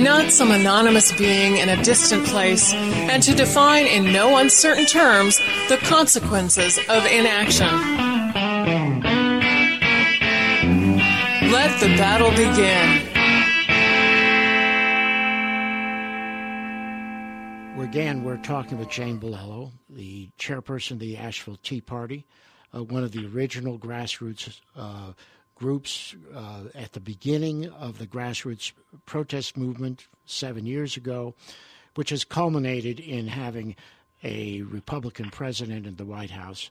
not some anonymous being in a distant place, and to define in no uncertain terms the consequences of inaction. Let the battle begin. Again, we're talking with Jane Bilello, the chairperson of the Asheville Tea Party, uh, one of the original grassroots uh, groups uh, at the beginning of the grassroots protest movement seven years ago, which has culminated in having a Republican president in the White House.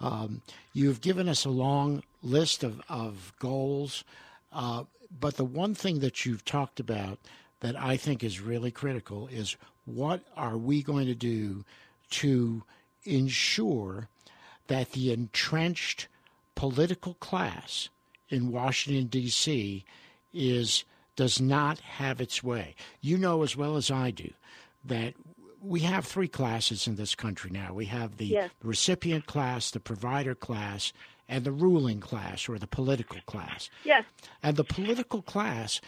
Um, you've given us a long list of, of goals, uh, but the one thing that you've talked about that I think is really critical is what are we going to do to ensure that the entrenched political class in Washington D.C. is does not have its way. You know as well as I do that we have three classes in this country now. We have the yes. recipient class, the provider class, and the ruling class or the political class. Yes. And the political class,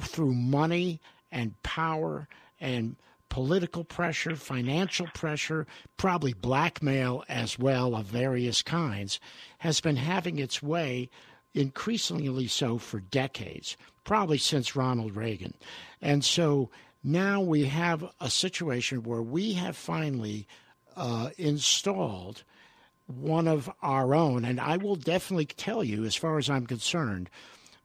through money and power and political pressure, financial pressure, probably blackmail as well of various kinds, has been having its way increasingly so for decades, probably since Ronald Reagan. And so now we have a situation where we have finally uh, installed one of our own. And I will definitely tell you, as far as I'm concerned,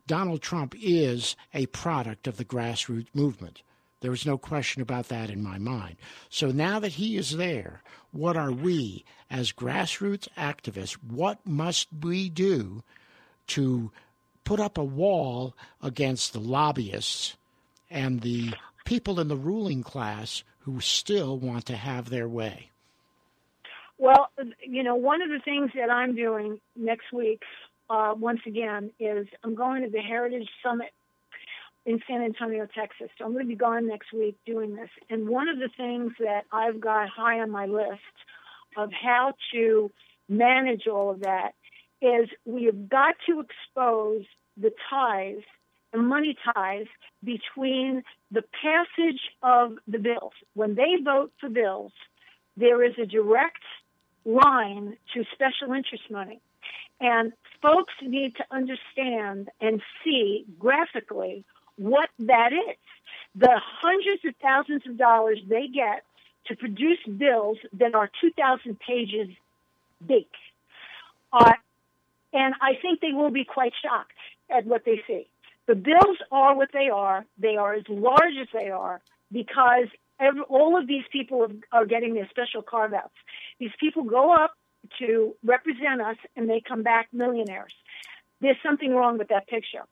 Donald Trump is a product of the grassroots movement. There is no question about that in my mind. So now that he is there, what are we as grassroots activists? What must we do to put up a wall against the lobbyists and the people in the ruling class who still want to have their way? Well, you know, one of the things that I'm doing next week, uh, once again, is I'm going to the Heritage Summit in San Antonio, Texas. So I'm going to be gone next week doing this. And one of the things that I've got high on my list of how to manage all of that is we have got to expose the ties, the money ties between the passage of the bills. When they vote for bills, there is a direct line to special interest money. And folks need to understand and see graphically what that is. The hundreds of thousands of dollars they get to produce bills that are 2,000 pages big. Uh, and I think they will be quite shocked at what they see. The bills are what they are. They are as large as they are because every, all of these people are getting their special carve outs. These people go up to represent us and they come back millionaires. There's something wrong with that picture.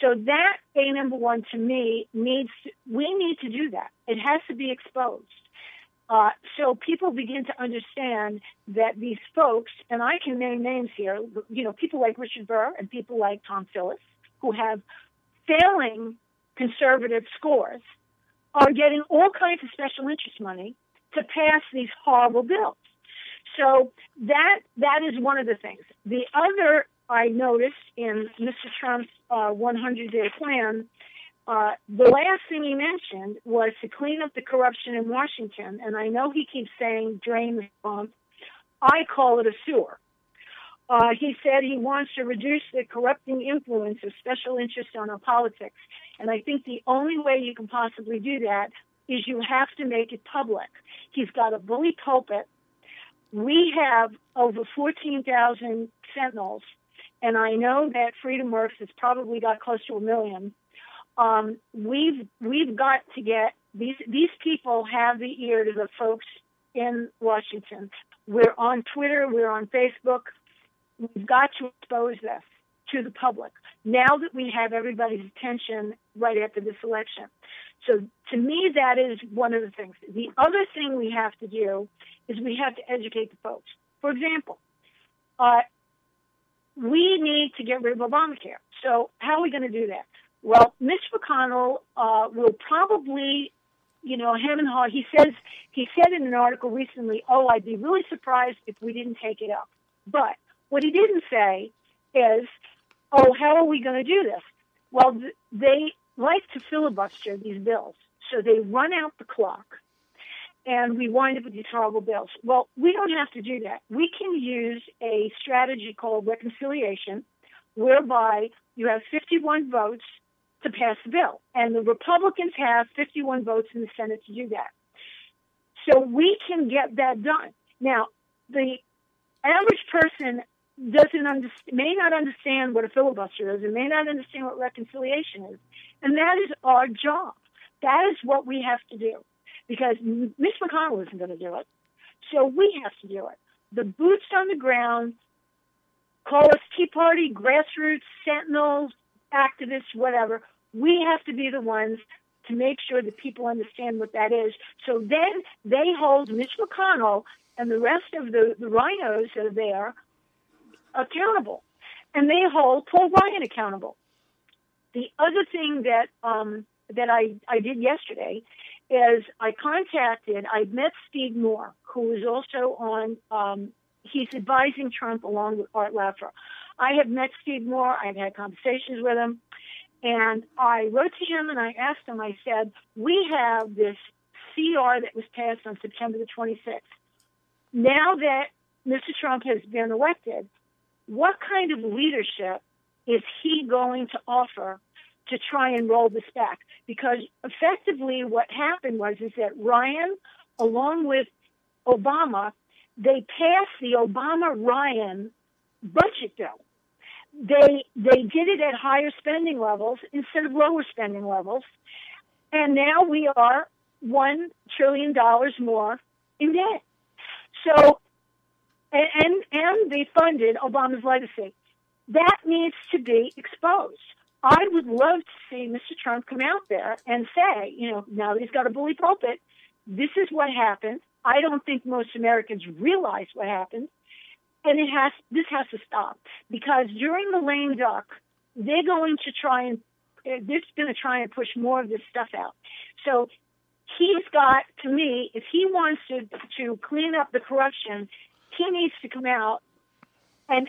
So that A number one to me needs, we need to do that. It has to be exposed. Uh, so people begin to understand that these folks, and I can name names here, you know, people like Richard Burr and people like Thom Tillis, who have failing conservative scores, are getting all kinds of special interest money to pass these horrible bills. So that that is one of the things. The other I noticed in Mr. Trump's uh, 100-day plan uh, the last thing he mentioned was to clean up the corruption in Washington, and I know he keeps saying drain the swamp. I call it a sewer. Uh, he said he wants to reduce the corrupting influence of special interests on our politics, and I think the only way you can possibly do that is you have to make it public. He's got a bully pulpit. We have over 14,000 sentinels, and I know that Freedom Works has probably got close to a million um, we've we've got to get these these people have the ear to the folks in Washington. We're on Twitter, we're on Facebook. We've got to expose this to the public now that we have everybody's attention right after this election. So to me, that is one of the things. The other thing we have to do is we have to educate the folks. For example, uh, we need to get rid of Obamacare. So how are we going to do that? Well, Mitch McConnell uh, will probably, you know, him and haw. He says he said in an article recently, "Oh, I'd be really surprised if we didn't take it up." But what he didn't say is, "Oh, how are we going to do this?" Well, they like to filibuster these bills, so they run out the clock, and we wind up with these horrible bills. Well, we don't have to do that. We can use a strategy called reconciliation, whereby you have 51 votes to pass the bill. And the Republicans have 51 votes in the Senate to do that. So we can get that done. Now, the average person doesn't understand, may not understand what a filibuster is and may not understand what reconciliation is. And that is our job. That is what we have to do because Mitch McConnell isn't going to do it. So we have to do it. The boots on the ground, call us Tea Party, grassroots, sentinels, activists, whatever. We have to be the ones to make sure that people understand what that is. So then they hold Mitch McConnell and the rest of the, the RINOs that are there accountable. And they hold Paul Ryan accountable. The other thing that um, that I, I did yesterday is I contacted, I met Steve Moore, who is also on, um, he's advising Trump along with Art Laffer. I have met Steve Moore, I've had conversations with him, and I wrote to him and I asked him, I said, we have this CR that was passed on September the 26th. Now that Mr. Trump has been elected, what kind of leadership is he going to offer to try and roll this back? Because effectively what happened was is that Ryan, along with Obama, they passed the Obama Ryan budget bill they they did it at higher spending levels instead of lower spending levels, and now we are one trillion dollars more in debt. So, and, and they funded Obama's legacy. That needs to be exposed. I would love to see Mr. Trump come out there and say, you know, now that he's got a bully pulpit, this is what happened. I don't think most Americans realize what happened and it has this has to stop because during the lame duck, they're going to try and they're going to try and push more of this stuff out. So he's got to me, if he wants to to clean up the corruption, he needs to come out and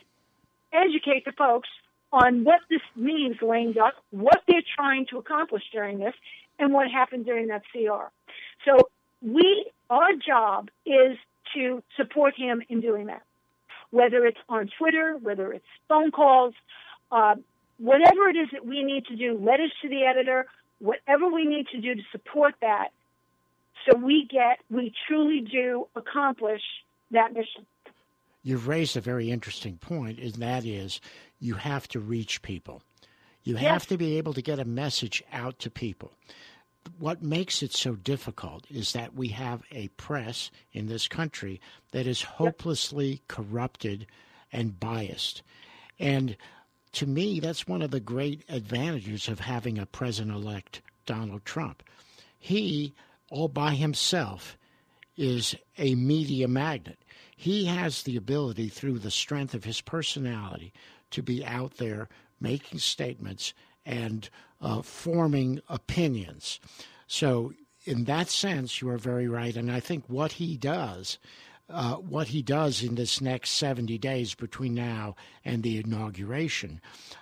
educate the folks on what this means, lame duck, what they're trying to accomplish during this, and what happened during that CR. So we, our job is to support him in doing that whether it's on Twitter, whether it's phone calls, uh, whatever it is that we need to do, letters to the editor, whatever we need to do to support that, so we get, we truly do accomplish that mission. You've raised a very interesting point, and that is you have to reach people. You yes. have to be able to get a message out to people what makes it so difficult is that we have a press in this country that is hopelessly corrupted and biased. And to me, that's one of the great advantages of having a president elect Donald Trump. He, all by himself, is a media magnet. He has the ability, through the strength of his personality, to be out there making statements and uh, forming opinions. So, in that sense, you are very right. And I think what he does, uh, what he does in this next 70 days between now and the inauguration,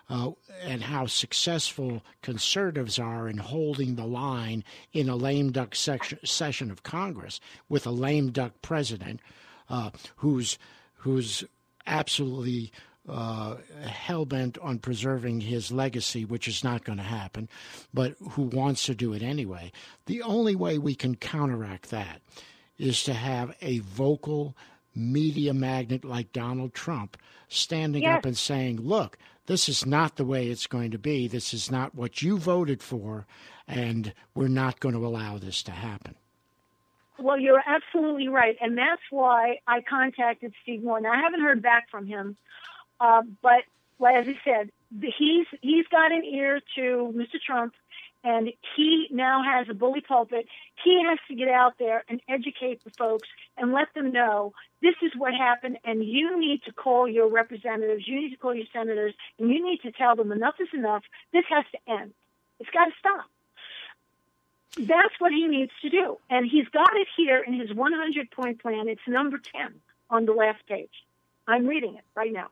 uh, and how successful conservatives are in holding the line in a lame duck section, session of Congress with a lame duck president uh, who's who's absolutely uh, hell bent on preserving his legacy, which is not going to happen, but who wants to do it anyway. The only way we can counteract that is to have a vocal media magnet like Donald Trump standing yes. up and saying, look, this is not the way it's going to be. This is not what you voted for, and we're not going to allow this to happen. Well, you're absolutely right, and that's why I contacted Steve Moore. Now, I haven't heard back from him, uh, but as I said, he's he's got an ear to Mr. Trump, and he now has a bully pulpit. He has to get out there and educate the folks and let them know this is what happened, and you need to call your representatives, you need to call your senators, and you need to tell them enough is enough. This has to end. It's got to stop. That's what he needs to do. And he's got it here in his 100 point plan. It's number 10 on the last page. I'm reading it right now.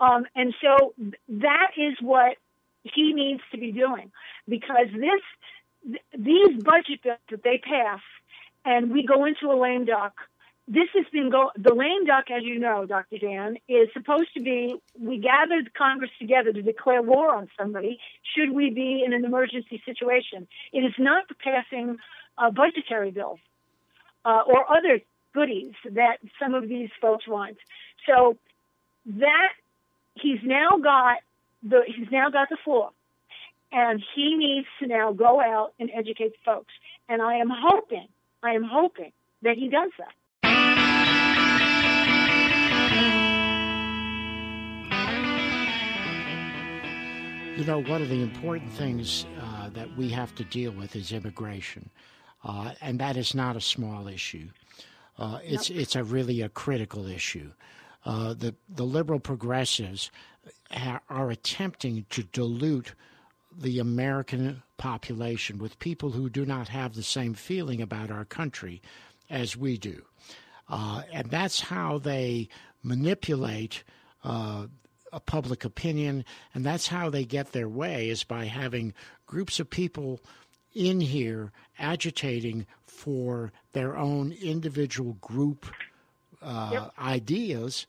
Um, and so that is what he needs to be doing because this, th- these budget bills that they pass and we go into a lame duck this has been go the lame duck, as you know, Dr. Dan, is supposed to be we gathered Congress together to declare war on somebody should we be in an emergency situation. It is not passing uh, budgetary bills uh, or other goodies that some of these folks want. So that he's now got the he's now got the floor, and he needs to now go out and educate folks. And I am hoping, I am hoping that he does that. You know, one of the important things uh, that we have to deal with is immigration, uh, and that is not a small issue. Uh, it's nope. it's a really a critical issue. Uh, the the liberal progressives ha- are attempting to dilute the American population with people who do not have the same feeling about our country as we do, uh, and that's how they manipulate uh, a public opinion, and that's how they get their way is by having groups of people in here agitating for their own individual group uh, ideas,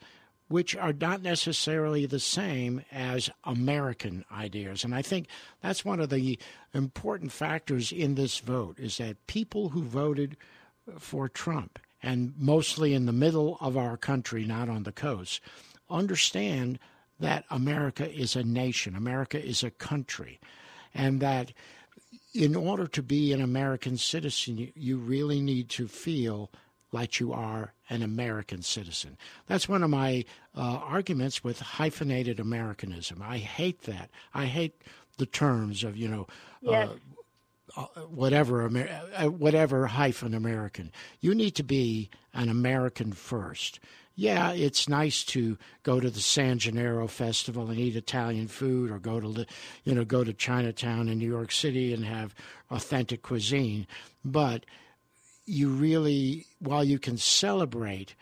which are not necessarily the same as American ideas. And I think that's one of the important factors in this vote is that people who voted for Trump, and mostly in the middle of our country, not on the coast, understand that America is a nation, America is a country, and that in order to be an American citizen, you really need to feel like you are an American citizen. That's one of my uh, arguments with hyphenated Americanism. I hate that. I hate the terms of, you know, yes. uh, uh, whatever uh, whatever hyphen American. You need to be an American first yeah, it's nice to go to the San Gennaro Festival and eat Italian food, or go to the, you know go to Chinatown in New York City and have authentic cuisine. But you really, while you can celebrate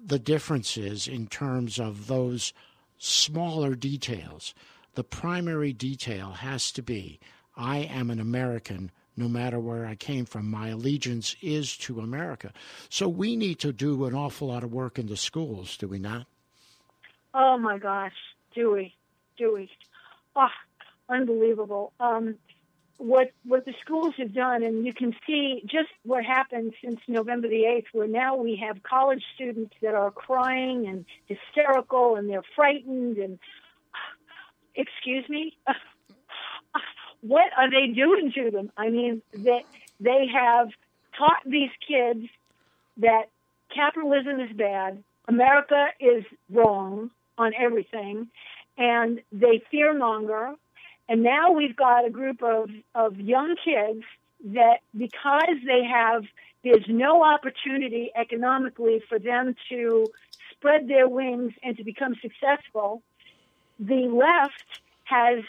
the differences in terms of those smaller details, the primary detail has to be I am an American no matter where I came from. My allegiance is to America. So we need to do an awful lot of work in the schools, do we not? Oh my gosh, do we? Do we? Oh, unbelievable. Um, what what the schools have done, and you can see just what happened since November the eighth, where now we have college students that are crying and hysterical, and they're frightened, and excuse me, what are they doing to them? I mean, that they have taught these kids that capitalism is bad, America is wrong on everything, and they fear fearmonger. And now we've got a group of, of young kids that because they have, there's no opportunity economically for them to spread their wings and to become successful, the left has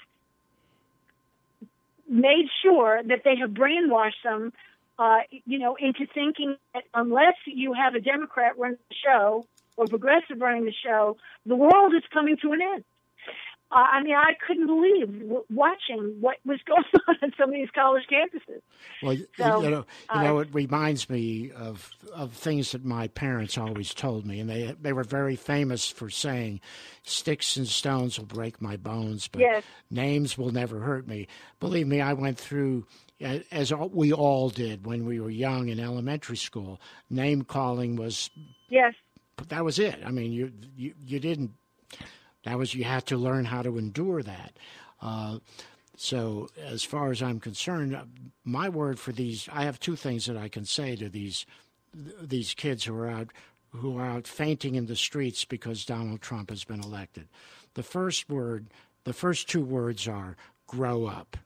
made sure that they have brainwashed them, uh, you know, into thinking that unless you have a Democrat running the show or progressive running the show, the world is coming to an end. Uh, I mean, I couldn't believe w- watching what was going on on some of these college campuses. Well, so, you know, you uh, it reminds me of of things that my parents always told me, and they they were very famous for saying, "Sticks and stones will break my bones, but yes. names will never hurt me." Believe me, I went through as we all did when we were young in elementary school. Name calling was yes, that was it. I mean, you you you didn't That was you had to learn how to endure that. Uh, so, as far as I'm concerned, my word for these, I have two things that I can say to these these kids who are out who are out fainting in the streets because Donald Trump has been elected. The first word, the first two words are "grow up."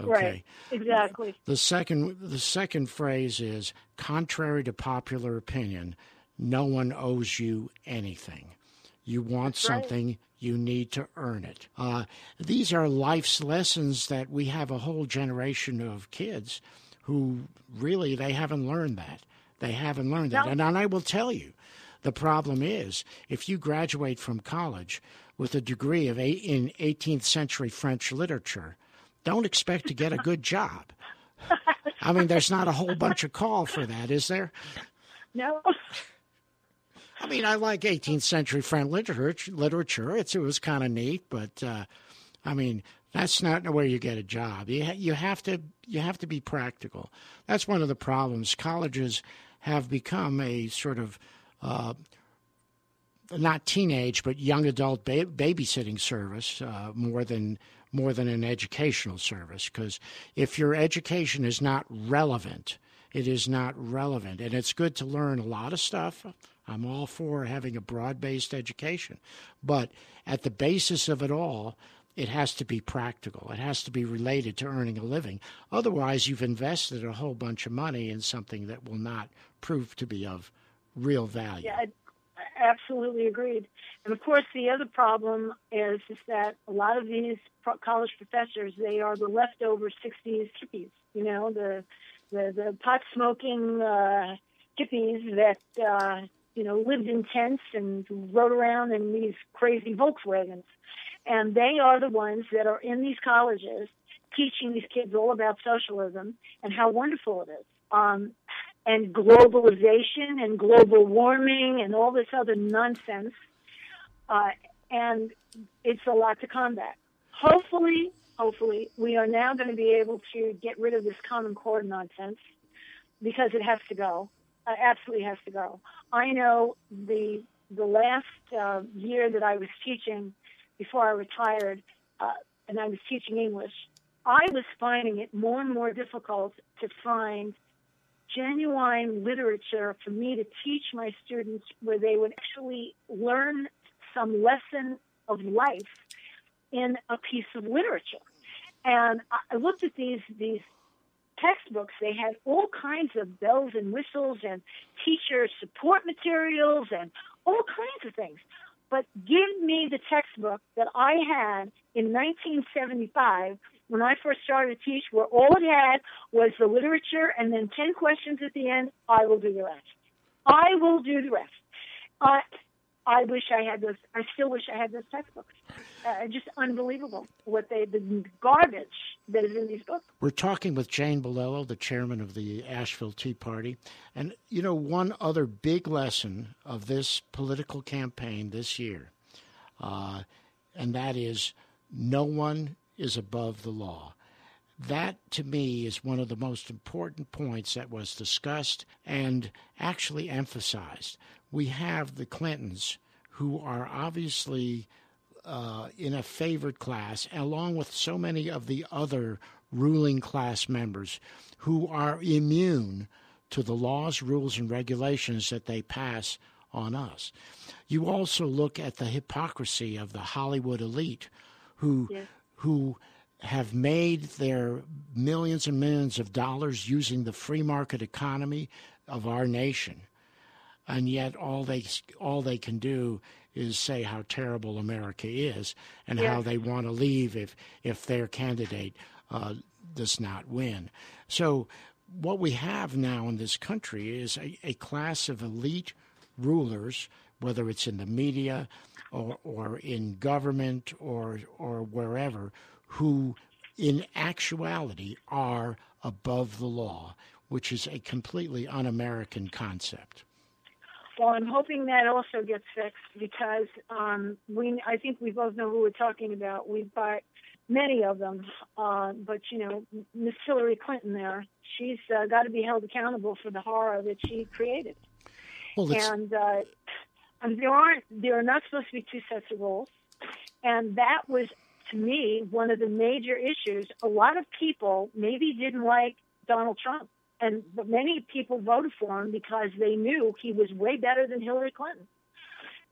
Okay. Right. Exactly. The second the second phrase is contrary to popular opinion, no one owes you anything. You want something, right. you need to earn it. Uh, these are life's lessons that we have a whole generation of kids who really they haven't learned that. They haven't learned that. No. And, and I will tell you, the problem is if you graduate from college with a degree of eight, in 18th century French literature, don't expect to get a good job. I mean, there's not a whole bunch of call for that, is there? No. I mean, I like 18th century French literature. Literature, it's, it was kind of neat, but uh, I mean, that's not where you get a job. You ha- you have to you have to be practical. That's one of the problems. Colleges have become a sort of uh, not teenage but young adult ba- babysitting service uh, more than more than an educational service. Because if your education is not relevant, it is not relevant, and it's good to learn a lot of stuff I'm all for having a broad based education. But at the basis of it all, it has to be practical. It has to be related to earning a living. Otherwise, you've invested a whole bunch of money in something that will not prove to be of real value. Yeah, absolutely agreed. And of course, the other problem is is that a lot of these college professors they are the leftover '60s hippies. You know, the the, the pot smoking uh, hippies that uh, you know, lived in tents and rode around in these crazy Volkswagens. And they are the ones that are in these colleges teaching these kids all about socialism and how wonderful it is. Um, and globalization and global warming and all this other nonsense. Uh, and it's a lot to combat. Hopefully, hopefully, we are now going to be able to get rid of this common core nonsense because it has to go. Uh, absolutely has to go. I know the the last uh, year that I was teaching before I retired, uh, and I was teaching English, I was finding it more and more difficult to find genuine literature for me to teach my students where they would actually learn some lesson of life in a piece of literature. And I looked at these these textbooks. They had all kinds of bells and whistles and teacher support materials and all kinds of things. But give me the textbook that I had in 1975 when I first started to teach, where all it had was the literature and then 10 questions at the end. I will do the rest. I will do the rest. Uh, I wish I had those. I still wish I had those textbooks. Uh, just unbelievable what they the garbage that is in these books. We're talking with Jane Bilello, the chairman of the Asheville Tea Party, and you know one other big lesson of this political campaign this year, uh, and that is no one is above the law. That, to me, is one of the most important points that was discussed and actually emphasized. We have the Clintons, who are obviously uh, in a favored class, along with so many of the other ruling class members who are immune to the laws, rules, and regulations that they pass on us. You also look at the hypocrisy of the Hollywood elite who yes. who have made their millions and millions of dollars using the free market economy of our nation. And yet all they all they can do is say how terrible America is and how they want to leave if if their candidate uh, does not win. So what we have now in this country is a, a class of elite rulers, whether it's in the media or, or in government or or wherever, who in actuality are above the law, which is a completely un American concept. Well, I'm hoping that also gets fixed because um, we, I think we both know who we're talking about. We've got many of them, uh, but you know, Miss Hillary Clinton there, she's uh, got to be held accountable for the horror that she created. Well, and uh, there aren't, there are not supposed to be two sets of rules. And that was, to me, one of the major issues. A lot of people maybe didn't like Donald Trump, and but many people voted for him because they knew he was way better than Hillary Clinton.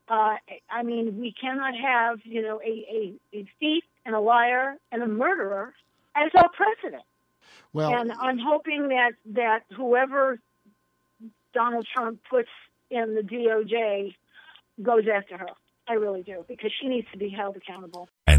Uh, I mean, we cannot have, you know, a, a, a thief and a liar and a murderer as our president. Well, and I'm hoping that that whoever Donald Trump puts in the DOJ goes after her. I really do because she needs to be held accountable.